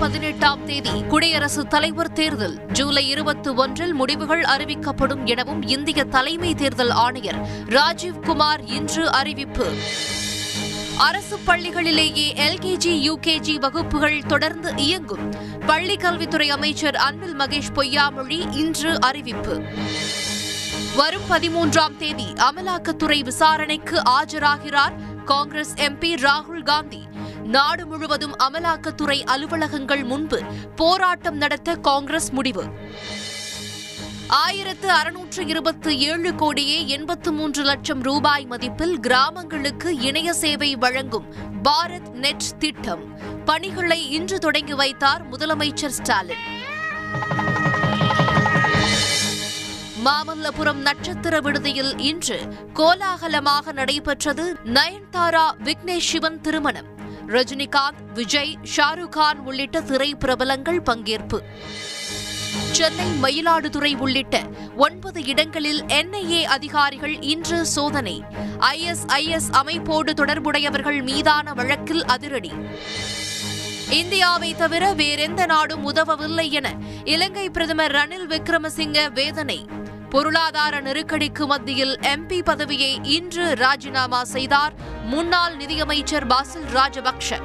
பதினெட்டாம் தேதி குடியரசுத் தலைவர் தேர்தல். ஜூலை இருபத்தி ஒன்றில் முடிவுகள் அறிவிக்கப்படும் எனவும் இந்திய தலைமை தேர்தல் ஆணையர் ராஜீவ் குமார் இன்று அறிவிப்பு. அரசு பள்ளிகளிலேயே எல்கேஜி யுகேஜி வகுப்புகள் தொடர்ந்து இயங்கும். பள்ளிக் கல்வித்துறை அமைச்சர் அன்பில் மகேஷ் பொய்யாமொழி இன்று அறிவிப்பு. வரும் பதிமூன்றாம் தேதி அமலாக்கத்துறை விசாரணைக்கு ஆஜராகிறார் காங்கிரஸ் எம்பி ராகுல் காந்தி. நாடு முழுவதும் அமலாக்கத்துறை அலுவலகங்கள் முன்பு போராட்டம் நடத்த காங்கிரஸ் முடிவு. ஆயிரத்து அறுநூற்று இருபத்தி ஏழு கோடியே எண்பத்து மூன்று லட்சம் ரூபாய் மதிப்பில் கிராமங்களுக்கு இணைய சேவை வழங்கும் பாரத் நெட் திட்டம். பணிகளை இன்று தொடங்கி வைத்தார் முதலமைச்சர் ஸ்டாலின். மாமல்லபுரம் நட்சத்திர விடுதியில் இன்று கோலாகலமாக நடைபெற்றது நயன்தாரா விக்னேஷ் சிவன் திருமணம். ரஜினிகாந்த் விஜய் ஷாருக் கான் உள்ளிட்ட திரைப்பிரபலங்கள் பங்கேற்பு. சென்னை மயிலாடுதுறை உள்ளிட்ட ஒன்பது இடங்களில் என்ஐஏ அதிகாரிகள் இன்று சோதனை. ஐஎஸ்ஐஎஸ் அமைப்போடு தொடர்புடையவர்கள் மீதான வழக்கில் அதிரடி. இந்தியாவை தவிர வேறெந்த நாடும் உதவவில்லை என இலங்கை பிரதமர் ரணில் விக்ரமசிங்க வேதனை. பொருளாதார நெருக்கடிக்கு மத்தியில் எம்பி பதவியை இன்று ராஜினாமா செய்தார் முன்னாள் நிதியமைச்சர் பாசில் ராஜபக்ஷ.